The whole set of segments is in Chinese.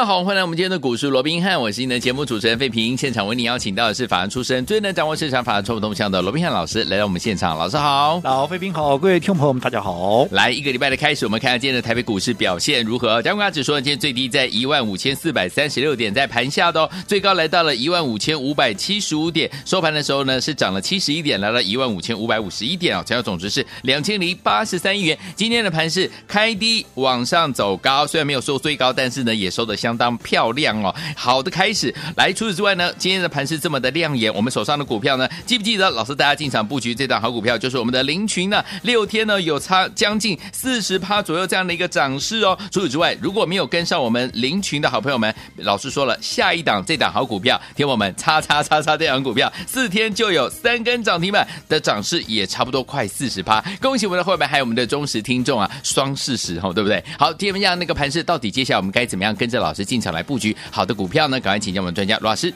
大家好，欢迎来我们今天的股市罗宾汉，我是您的节目主持人费平。现场为您邀请到的是法案出身、最能掌握市场法案错误动向的罗宾汉老师来到我们现场。老师好，老费平好，各位听众朋友们大家好。来一个礼拜的开始，我们看看今天的台北股市表现如何？加权指数呢，今天最低在一万五千四百三十六点，在盘下的哦，最高来到了一万五千五百七十五点，收盘的时候呢是涨了七十一点，来到一万五千五百五十一点啊，成交总值是两千零八十三亿元。今天的盘是开低往上走高，虽然没有收最高，但是呢也收得相相当漂亮。哦，好的开始。来，除此之外呢，今天的盘是这么的亮眼，我们手上的股票呢，记不记得老师大家进场布局这档好股票，就是我们的林群呢？六天呢有差将近四十趴左右这样的一个涨势哦。除此之外，如果没有跟上我们林群的好朋友们，老师说了，下一档这档好股票，听我们叉叉叉叉这档股票，四天就有三根涨停板的涨势，也差不多快四十趴。恭喜我们的会员，还有我们的忠实听众啊，双四十哦，对不对？好，听我们讲那个盘势，到底接下来我们该怎么样跟着老师进场来？布局好的股票呢？赶快请教我们专家罗老师。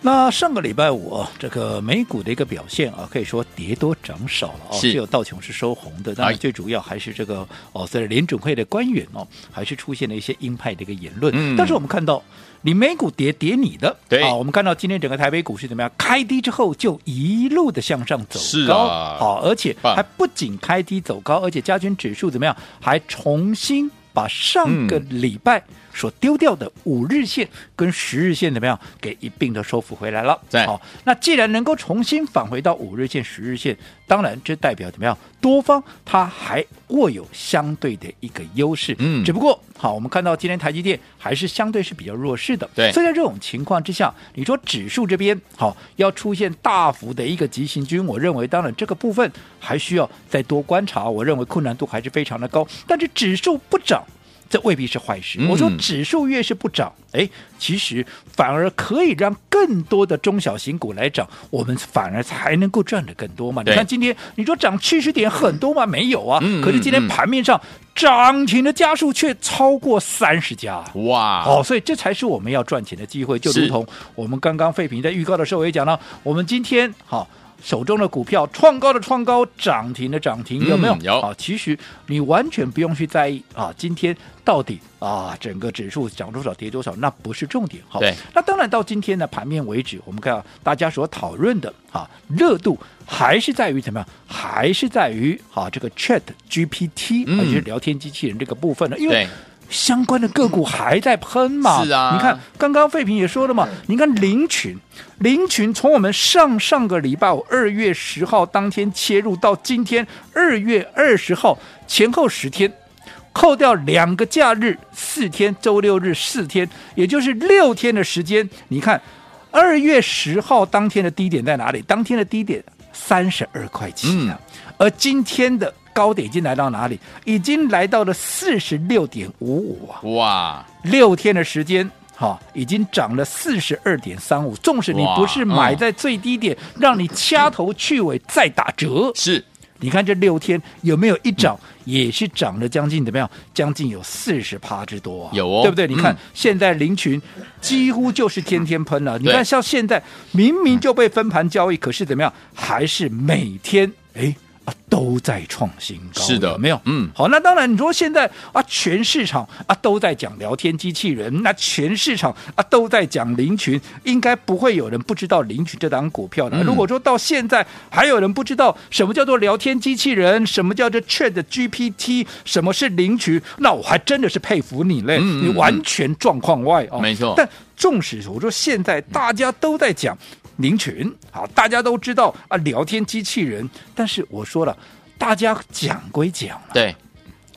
那上个礼拜五这个美股的一个表现啊，可以说跌多涨少了哦，只有道琼是收红的。当然最主要还是这个哦，虽然联准会的官员哦，还是出现了一些鹰派的一个言论。嗯，但是我们看到你美股跌跌你的，对啊，我们看到今天整个台北股市怎么样？开低之后就一路的向上走高，好，而且还不仅开低走高，而且加权指数怎么样？还重新。把上个礼拜所丢掉的五日线跟十日线怎么样给一并的收复回来了？对，好，那既然能够重新返回到五日线、十日线，当然这代表怎么样？多方它还握有相对的一个优势。嗯，只不过好，我们看到今天台积电还是相对是比较弱势的。对，所以在这种情况之下，你说指数这边好要出现大幅的一个急行军，我认为当然这个部分还需要再多观察。我认为困难度还是非常的高，但是指数不涨。这未必是坏事。我说指数越是不涨，哎，其实反而可以让更多的中小型股来涨，我们反而才能够赚的更多嘛。你看今天你说涨七十点很多吗？没有啊。可是今天盘面上涨停的家数却超过三十家。哇！哦，所以这才是我们要赚钱的机会。就如同我们刚刚废品在预告的时候也讲到，我们今天好。手中的股票创高的创高，涨停的涨停，有没有？嗯、有啊。其实你完全不用去在意啊，今天到底啊整个指数涨多少跌多少，那不是重点。好，对。那当然到今天的盘面为止，我们看到大家所讨论的啊热度还是在于怎么样？还是在于啊这个 Chat GPT，也就是聊天机器人这个部分呢？因为相关的个股还在喷嘛？是啊，你看刚刚费平也说了嘛，你看林群，林群从我们上上个礼拜五二月十号当天切入到今天二月二十号前后十天，扣掉两个假日四天，周六日四天，也就是六天的时间。你看二月十号当天的低点在哪里？当天的低点三十二块七啊，而今天的。高点已经来到哪里？已经来到了四十六点五五啊！哇，六天的时间，哈、哦，已经涨了四十二点三五。纵使你不是买在最低点，嗯、让你掐头去尾再打折，是，你看这六天有没有一涨，嗯、也是涨了将近怎么样？将近有四十趴之多啊！有哦，对不对？你看、嗯、现在林群几乎就是天天喷了。嗯、你看像现在明明就被分盘交易，可是怎么样？还是每天哎。都在创新高，是的，没有，嗯，好，那当然，你说现在啊，全市场啊都在讲聊天机器人，那全市场啊都在讲林群，应该不会有人不知道凌群这档股票的。嗯、如果说到现在还有人不知道什么叫做聊天机器人，什么叫做 Chat GPT，什么是凌群，那我还真的是佩服你嘞，嗯、你完全状况外哦，没错。但纵使我说现在大家都在讲。凌群，好，大家都知道啊，聊天机器人。但是我说了，大家讲归讲了，对，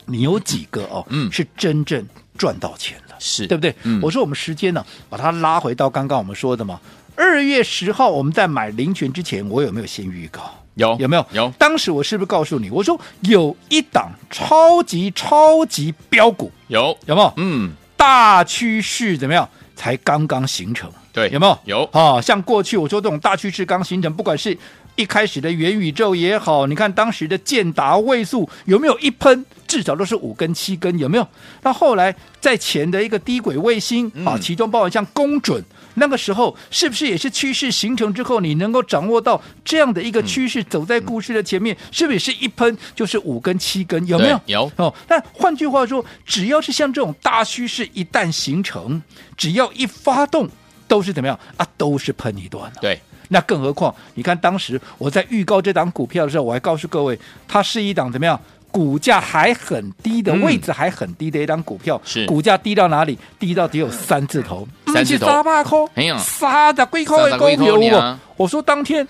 你有几个哦，嗯，是真正赚到钱的，是对不对？嗯，我说我们时间呢，把它拉回到刚刚我们说的嘛，二月十号我们在买林群之前，我有没有先预告？有，有没有？有。当时我是不是告诉你，我说有一档超级超级标股，有，有没有？嗯，大趋势怎么样？才刚刚形成。对，有没有？有啊，像过去我说这种大趋势刚形成，不管是一开始的元宇宙也好，你看当时的建达位数有没有一喷，至少都是五根七根，有没有？那后来在前的一个低轨卫星啊，其中包括像公准。那个时候是不是也是趋势形成之后，你能够掌握到这样的一个趋势，走在故事的前面，是不是也是一喷就是五根七根？有没有？有哦。但换句话说，只要是像这种大趋势一旦形成，只要一发动，都是怎么样啊？都是喷一段。对。那更何况，你看当时我在预告这档股票的时候，我还告诉各位，它是一档怎么样？股价还很低的位置，还很低的一张股票，是股价低到哪里？低到只有三字头，三字头，三八块，没有，三十几块的股票，我说当天。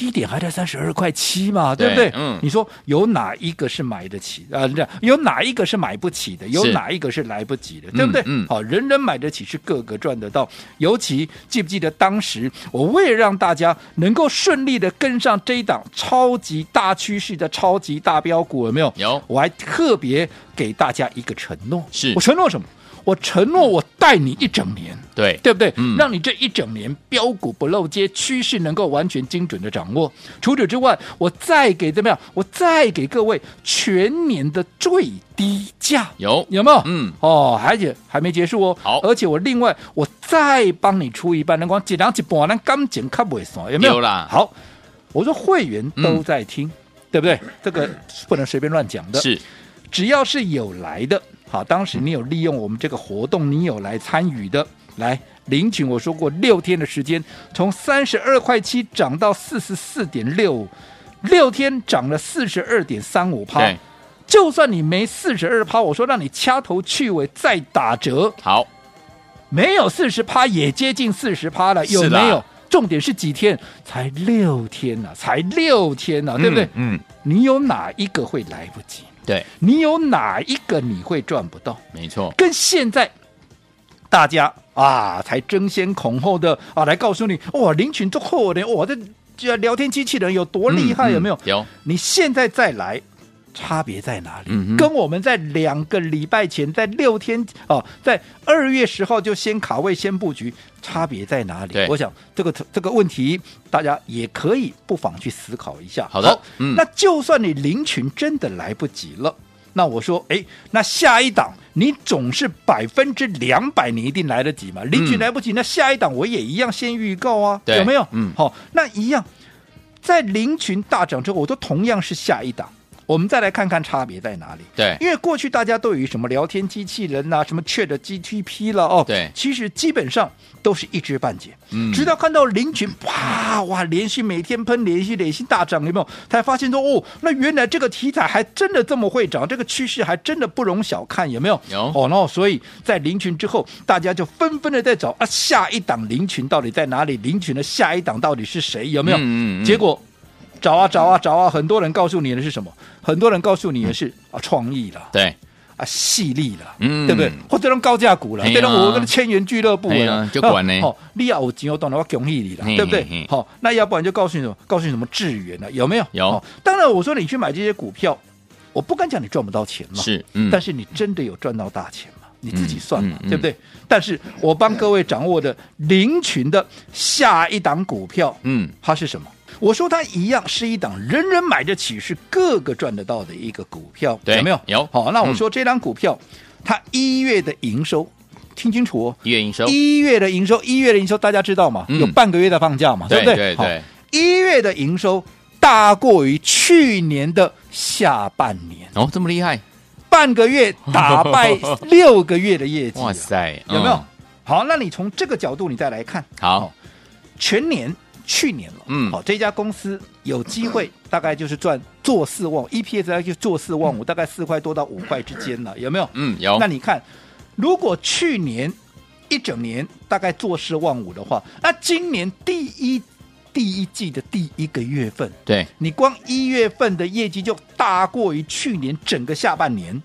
低点还在三十二块七嘛，对不对？嗯，你说有哪一个是买得起啊？这样有哪一个是买不起的？有哪一个是来不及的？对不对？嗯，好，人人买得起，是个个赚得到。尤其记不记得当时我为了让大家能够顺利的跟上这一档超级大趋势的超级大标股，有没有？有，我还特别给大家一个承诺，是我承诺什么？我承诺，我带你一整年，对对不对？嗯，让你这一整年标股不漏接，趋势能够完全精准的掌握。除此之外，我再给怎么样？我再给各位全年的最低价，有有没有？嗯，哦，而且还没结束哦。好，而且我另外我再帮你出一半，能光几两几半，那钢剪卡不会算，有没有？有啦。好，我说会员都在听，嗯，对不对？这个不能随便乱讲的。是，只要是有来的。好，当时你有利用我们这个活动，你有来参与的，来领取。我说过，六天的时间，从三十二块七涨到四十四点六，六天涨了四十二点三五趴。就算你没四十二趴，我说让你掐头去尾再打折。好，没有四十趴也接近四十趴了，有没有？重点是几天？才六天呐、啊，才六天呐、啊，对不对？嗯，你有哪一个会来不及？对，你有哪一个你会赚不到？没错，跟现在大家啊才争先恐后的啊来告诉你哇，林群做后的哇，这聊天机器人有多厉害？有没有？有。你现在再来。差别在哪里？嗯、跟我们在两个礼拜前，在六天哦，在二月十号就先卡位、先布局，差别在哪里？我想这个这个问题，大家也可以不妨去思考一下。好的，好嗯、那就算你林群真的来不及了，那我说，哎，那下一档你总是百分之两百，你一定来得及嘛？林群来不及，嗯、那下一档我也一样先预告啊，有没有？嗯，好，那一样，在林群大涨之后，我都同样是下一档。我们再来看看差别在哪里？对，因为过去大家都有什么聊天机器人呐、啊，什么 ChatGPT 了哦，对，其实基本上都是一知半解。嗯，直到看到林群啪哇连续每天喷，连续连续大涨，有没有？才发现说哦，那原来这个题材还真的这么会涨，这个趋势还真的不容小看，有没有？有哦，然后所以在林群之后，大家就纷纷的在找啊，下一档林群到底在哪里？林群的下一档到底是谁？有没有？嗯嗯嗯结果。找啊找啊找啊！很多人告诉你的是什么？很多人告诉你的是、嗯、啊，创意了，对啊，细粒了，嗯，对不对？或者这种高价股了，对种我跟千元俱乐部了，就管呢。好，你要有钱，我懂了，我恭喜你了，对不对？好，那要不然就告诉你什么？告诉你什么？智源了，有没有？有。当然，我说你去买这些股票，我不敢讲你赚不到钱嘛，是，嗯，但是你真的有赚到大钱嘛？你自己算嘛，对不对？但是我帮各位掌握的林群的下一档股票，嗯，它是什么？我说它一样是一档人人买得起，是个个赚得到的一个股票，对，有没有？有。好，那我说这档股票，嗯、它一月的营收，听清楚哦，一月营收，一月的营收，一月的营收，大家知道嘛？嗯、有半个月的放假嘛，对不对？对。一月的营收大过于去年的下半年，哦，这么厉害，半个月打败六个月的业绩，哇塞，有没有？嗯、好，那你从这个角度你再来看，好，全年。去年了，嗯，好，这家公司有机会，大概就是赚做四万，EPS 就做四万五，大概四块多到五块之间了，有没有？嗯，有。那你看，如果去年一整年大概做四万五的话，那今年第一第一季的第一个月份，对，你光一月份的业绩就大过于去年整个下半年。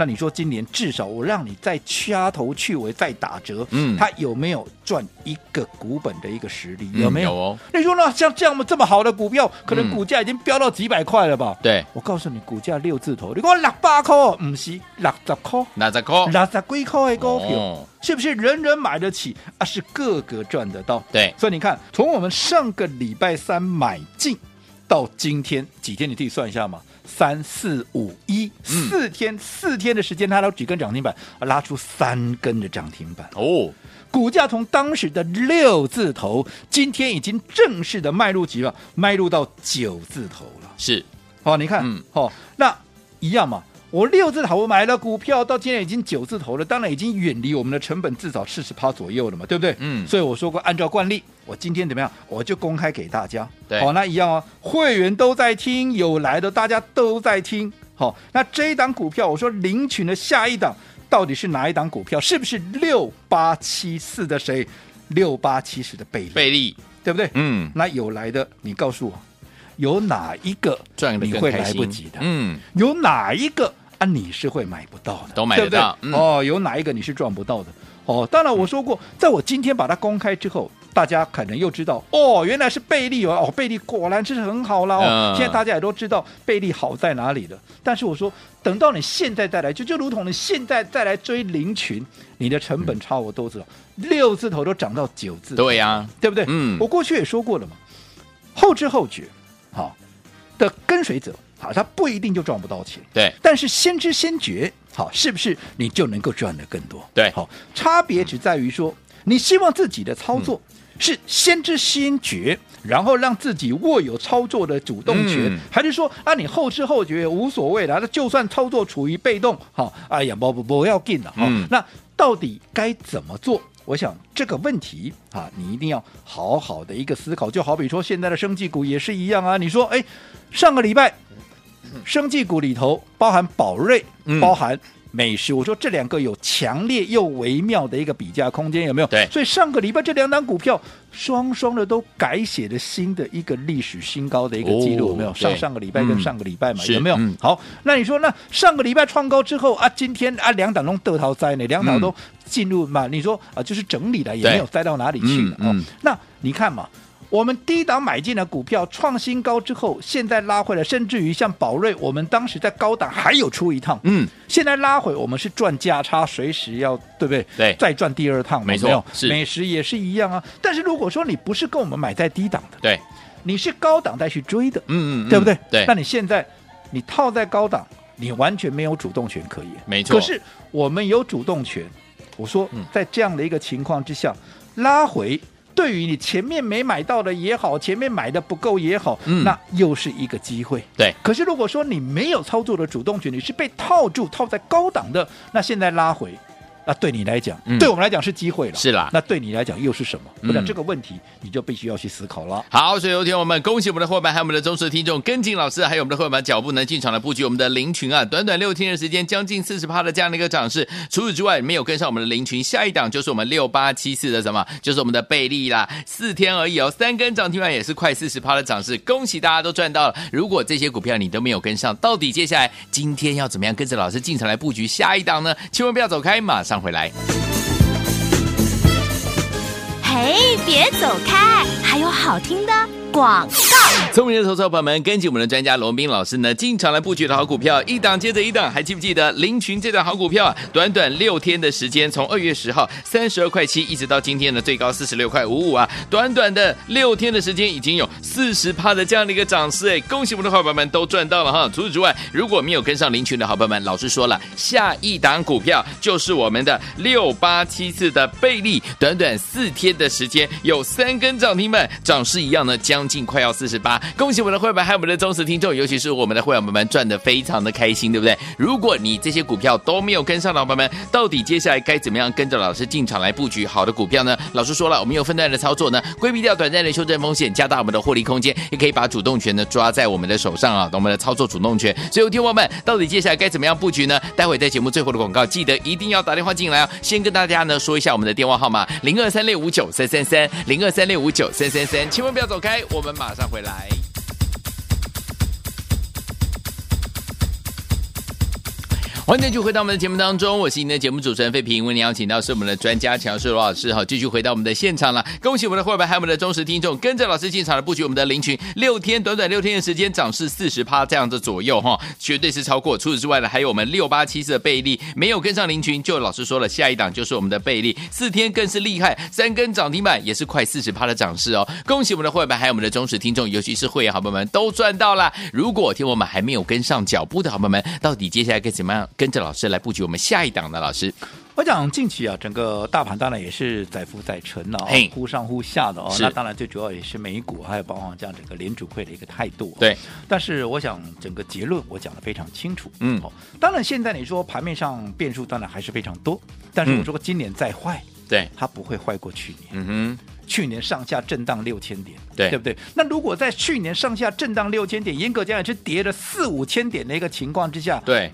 那你说今年至少我让你再掐头去尾再打折，嗯，他有没有赚一个股本的一个实力？嗯、有没有？有哦。你说呢像这样这么好的股票，可能股价已经飙到几百块了吧？对，我告诉你，股价六字头，你给我六八块，不是六十块，六十块，六十几块的股票，哦、是不是人人买得起啊？是个个赚得到？对，所以你看，从我们上个礼拜三买进。到今天几天？你自己算一下嘛，三四五一四天，四天的时间，它都几根涨停板，拉出三根的涨停板哦。股价从当时的六字头，今天已经正式的迈入几了？迈入到九字头了。是，好，你看，嗯，好，那一样嘛。我六字头我买了股票，到今天已经九字头了，当然已经远离我们的成本至少四十趴左右了嘛，对不对？嗯。所以我说过，按照惯例，我今天怎么样，我就公开给大家。对。好，那一样哦，会员都在听，有来的大家都在听。好，那这一档股票，我说领取的下一档到底是哪一档股票？是不是六八七四的谁？六八七四的贝利？贝利，对不对？嗯。那有来的，你告诉我。有哪一个你会来不及的？嗯，有哪一个啊你是会买不到的？都买得到对对、嗯、哦。有哪一个你是赚不到的？哦，当然我说过，在我今天把它公开之后，大家可能又知道哦，原来是贝利哦，哦，贝利果然这是很好了哦。嗯、现在大家也都知道贝利好在哪里了。但是我说，等到你现在再来，就就如同你现在再来追林群，你的成本差我都知道，嗯、六字头都涨到九字头，对呀、啊，对不对？嗯，我过去也说过了嘛，后知后觉。好的跟随者，好，他不一定就赚不到钱，对。但是先知先觉，好，是不是你就能够赚得更多？对，好，差别只在于说，你希望自己的操作是先知先觉，嗯、然后让自己握有操作的主动权，嗯、还是说啊，你后知后觉也无所谓的，那就算操作处于被动，好，哎呀，不不不要进了，好，嗯、那到底该怎么做？我想这个问题啊，你一定要好好的一个思考。就好比说现在的生技股也是一样啊。你说，哎，上个礼拜，生技股里头包含宝瑞，包含美食，我说这两个有强烈又微妙的一个比价空间，有没有？对。所以上个礼拜这两档股票双双的都改写了新的一个历史新高的一个记录，有没有？上上个礼拜跟上个礼拜嘛，有没有？好，那你说那上个礼拜创高之后啊，今天啊两档都得逃灾呢，两档都。进入嘛？你说啊，就是整理了，也没有栽到哪里去了、嗯。那你看嘛，我们低档买进的股票创新高之后，现在拉回来，甚至于像宝瑞，我们当时在高档还有出一趟，嗯，现在拉回，我们是赚价差，随时要对不对？对，再赚第二趟，没错，美食也是一样啊。但是如果说你不是跟我们买在低档的，对，你是高档再去追的，嗯嗯，对不对？对，那你现在你套在高档，你完全没有主动权可以，没错。可是我们有主动权。我说，在这样的一个情况之下，拉回对于你前面没买到的也好，前面买的不够也好，嗯，那又是一个机会。对，可是如果说你没有操作的主动权，你是被套住，套在高档的，那现在拉回。那对你来讲，嗯、对我们来讲是机会了，是啦。那对你来讲又是什么？嗯、我想这个问题你就必须要去思考了。好，所以有请我们恭喜我们的伙伴，还有我们的忠实听众，跟进老师，还有我们的伙伴脚步呢，进场来布局我们的林群啊。短短六天的时间，将近四十趴的这样的一个涨势。除此之外，没有跟上我们的林群，下一档就是我们六八七四的什么？就是我们的贝利啦。四天而已哦，三根涨停板也是快四十趴的涨势。恭喜大家都赚到了。如果这些股票你都没有跟上，到底接下来今天要怎么样跟着老师进场来布局下一档呢？千万不要走开，马上回来。嘿，别走开，还有好听的广告。聪明的投资者朋友们，跟紧我们的专家罗宾老师呢，进场来布局的好股票，一档接着一档，还记不记得林群这档好股票啊？短短六天的时间，从二月十号三十二块七，一直到今天的最高四十六块五五啊，短短的六天的时间，已经有四十趴的这样的一个涨势哎，恭喜我们的伙伴们都赚到了哈！除此之外，如果没有跟上林群的好朋友们，老师说了，下一档股票就是我们的六八七四的贝利，短短四天的时间有三根涨停板，涨势一样呢，将将近快要四十八。恭喜我们的会员，还有我们的忠实听众，尤其是我们的会员朋友们赚的非常的开心，对不对？如果你这些股票都没有跟上，老板们到底接下来该怎么样跟着老师进场来布局好的股票呢？老师说了，我们有分段的操作呢，规避掉短暂的修正风险，加大我们的获利空间，也可以把主动权呢抓在我们的手上啊，我们的操作主动权。所以，听友们，到底接下来该怎么样布局呢？待会在节目最后的广告，记得一定要打电话进来哦。先跟大家呢说一下我们的电话号码：零二三六五九三三三，零二三六五九三三三，千万不要走开，我们马上回来。欢迎继续回到我们的节目当中，我是您的节目主持人费平。为您邀请到是我们的专家强势罗老师哈，继续回到我们的现场了。恭喜我们的会员还有我们的忠实听众，跟着老师进场的布局，我们的林群六天短短六天的时间涨势四十趴这样子左右哈，绝对是超过。除此之外呢，还有我们六八七四的贝利没有跟上林群，就老师说了，下一档就是我们的贝利，四天更是厉害，三根涨停板也是快四十趴的涨势哦。恭喜我们的会员还有我们的忠实听众，尤其是会员好朋友们都赚到了。如果听我们还没有跟上脚步的好朋友们，到底接下来该怎么样跟着老师来布局？我们下一档的老师，我讲近期啊，整个大盘当然也是载浮载沉了哦，忽上忽下的哦。那当然最主要也是美股，还有包括这样整个联储会的一个态度。对，但是我想整个结论我讲的非常清楚。嗯，哦当然现在你说盘面上变数当然还是非常多，但是我说今年再坏，对，它不会坏过去年。嗯哼，去年上下震荡六千点，对，对不对？那如果在去年上下震荡六千点，严格讲也是跌了四五千点的一个情况之下，对。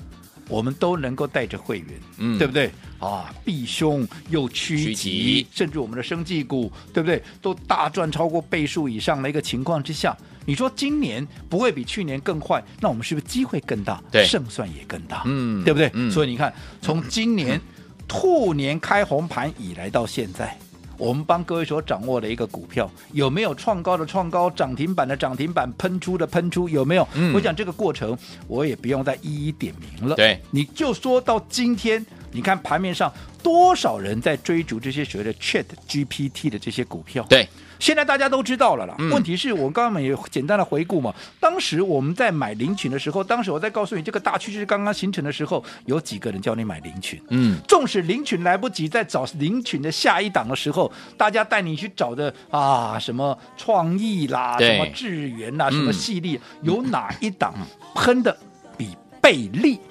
我们都能够带着会员，嗯，对不对？啊，避凶又趋吉，甚至我们的生技股，对不对？都大赚超过倍数以上的一个情况之下，你说今年不会比去年更坏，那我们是不是机会更大？对，胜算也更大，嗯，对不对？嗯，所以你看，从今年兔年开红盘以来到现在。我们帮各位所掌握的一个股票，有没有创高的创高，涨停板的涨停板，喷出的喷出，有没有？嗯，我讲这个过程，我也不用再一一点名了。对，你就说到今天，你看盘面上多少人在追逐这些所谓的 Chat GPT 的这些股票？对。现在大家都知道了啦。嗯、问题是我刚刚也简单的回顾嘛。当时我们在买林群的时候，当时我在告诉你这个大趋势刚刚形成的时候，有几个人叫你买林群？嗯，纵使林群来不及，在找林群的下一档的时候，大家带你去找的啊，什么创意啦，什么智源啦，什么系列，嗯、有哪一档喷的比贝利哈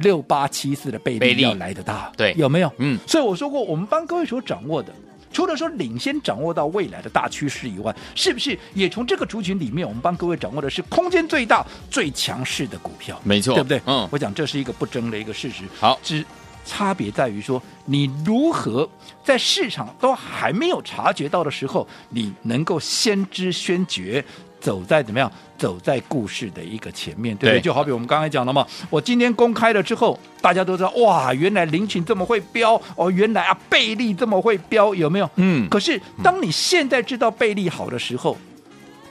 六八七四的倍率要来得大？对，有没有？嗯，所以我说过，我们帮各位所掌握的。除了说领先掌握到未来的大趋势以外，是不是也从这个族群里面，我们帮各位掌握的是空间最大、最强势的股票？没错，对不对？嗯，我讲这是一个不争的一个事实。好，只差别在于说，你如何在市场都还没有察觉到的时候，你能够先知先觉。走在怎么样？走在故事的一个前面，对不对？对，就好比我们刚才讲了嘛，我今天公开了之后，大家都知道，哇，原来林群这么会飙哦，原来啊贝利这么会飙，有没有？嗯。可是当你现在知道贝利好的时候，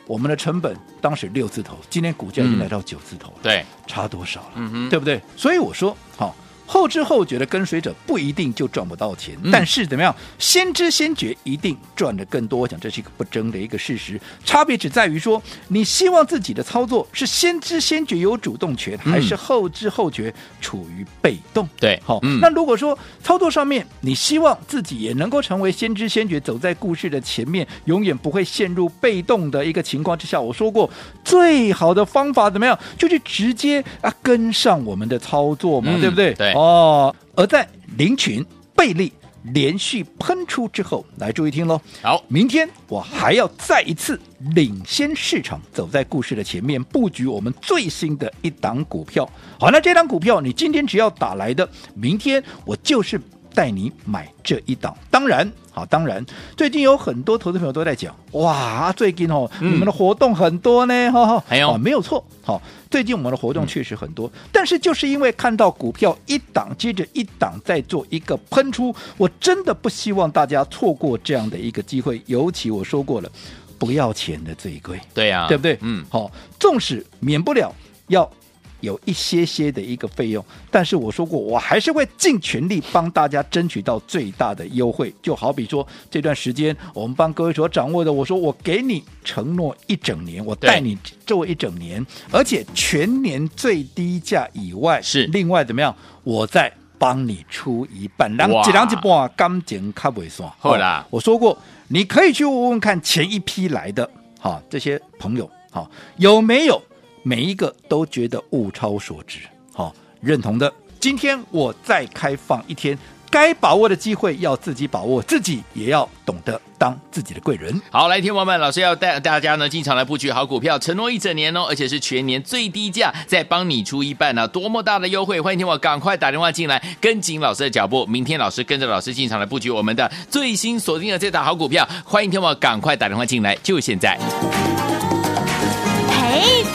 我们的成本当时六字头，今天股价已经来到九字头了，对，差多少了？嗯哼，对不对？所以我说，好。后知后觉的跟随者不一定就赚不到钱，嗯、但是怎么样，先知先觉一定赚的更多。我讲这是一个不争的一个事实，差别只在于说，你希望自己的操作是先知先觉有主动权，还是后知后觉处于被动？对，好，那如果说操作上面你希望自己也能够成为先知先觉，走在故事的前面，永远不会陷入被动的一个情况之下，我说过，最好的方法怎么样，就是直接啊跟上我们的操作嘛，嗯、对不对？对。哦，而在林群、贝利连续喷出之后，来注意听喽。好，明天我还要再一次领先市场，走在故事的前面，布局我们最新的一档股票。好，那这档股票你今天只要打来的，明天我就是带你买这一档。当然。好，当然，最近有很多投资朋友都在讲，哇，最近哦，嗯、你们的活动很多呢，哈哈，还有、啊，没有错，好，最近我们的活动确实很多，嗯、但是就是因为看到股票一档接着一档在做一个喷出，我真的不希望大家错过这样的一个机会，尤其我说过了，不要钱的最贵，对呀、啊，对不对？嗯，好，纵使免不了要。有一些些的一个费用，但是我说过，我还是会尽全力帮大家争取到最大的优惠。就好比说这段时间我们帮各位所掌握的，我说我给你承诺一整年，我带你做一整年，而且全年最低价以外是另外怎么样，我再帮你出一半，两几两几半，感情卡不算。好啦，我说过，你可以去问问看前一批来的哈这些朋友哈有没有。每一个都觉得物超所值，好、认同的。今天我再开放一天，该把握的机会要自己把握，自己也要懂得当自己的贵人。好，来，听友们，老师要带大家呢进场来布局好股票，承诺一整年哦，而且是全年最低价，再帮你出一半呢、啊，多么大的优惠！欢迎听我赶快打电话进来，跟紧老师的脚步。明天老师跟着老师进场来布局我们的最新锁定的这档好股票，欢迎听我赶快打电话进来，就现在。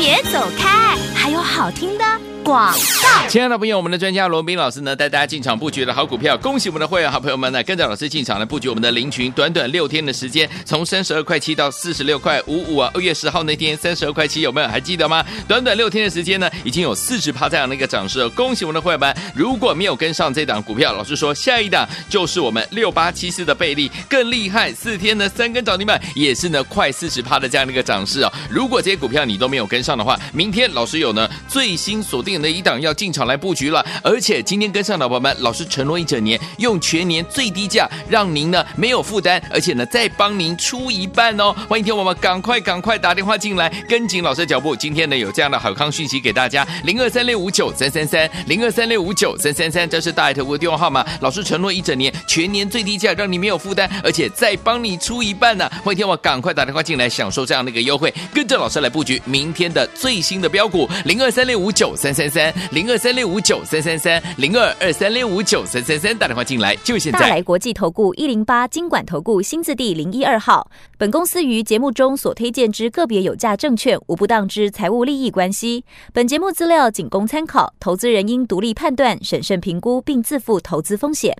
别走开，还有好听的广告，亲爱的朋友我们的专家罗宾老师呢，带大家进场布局的好股票，恭喜我们的会员好朋友们呢，跟着老师进场来布局我们的林群，短短六天的时间，从三十二块七到四十六块五五啊，二月十号那天三十二块七有没有还记得吗？短短六天的时间呢，已经有四十趴这样的一个涨势，恭喜我们的会员们，如果没有跟上这档股票，老师说下一档就是我们六八七四的倍利，更厉害，四天呢三根涨停板，也是呢快四十趴的这样的一个涨势哦。如果这些股票你都没有跟上的话，明天老师有呢最新锁定。的一档要进场来布局了，而且今天跟上的宝宝们，老师承诺一整年用全年最低价，让您呢没有负担，而且呢再帮您出一半哦。欢迎听我们赶快赶快打电话进来，跟紧老师的脚步。今天呢有这样的好康讯息给大家，零二三六五九三三三，零二三六五九三三三，这是大爱投顾的电话号码。老师承诺一整年全年最低价，让你没有负担，而且再帮你出一半呢、欢迎听我赶快打电话进来，享受这样的一个优惠，跟着老师来布局明天的最新的标股，零二三六五九三三三。三零二三六五九三三三零二二三六五九三三三，打电话进来就现在。大来国际投顾一零八金管投顾新字第零一二号。本公司于节目中所推荐之个别有价证券，无不当之财务利益关系。本节目资料仅供参考，投资人应独立判断、审慎评估，并自负投资风险。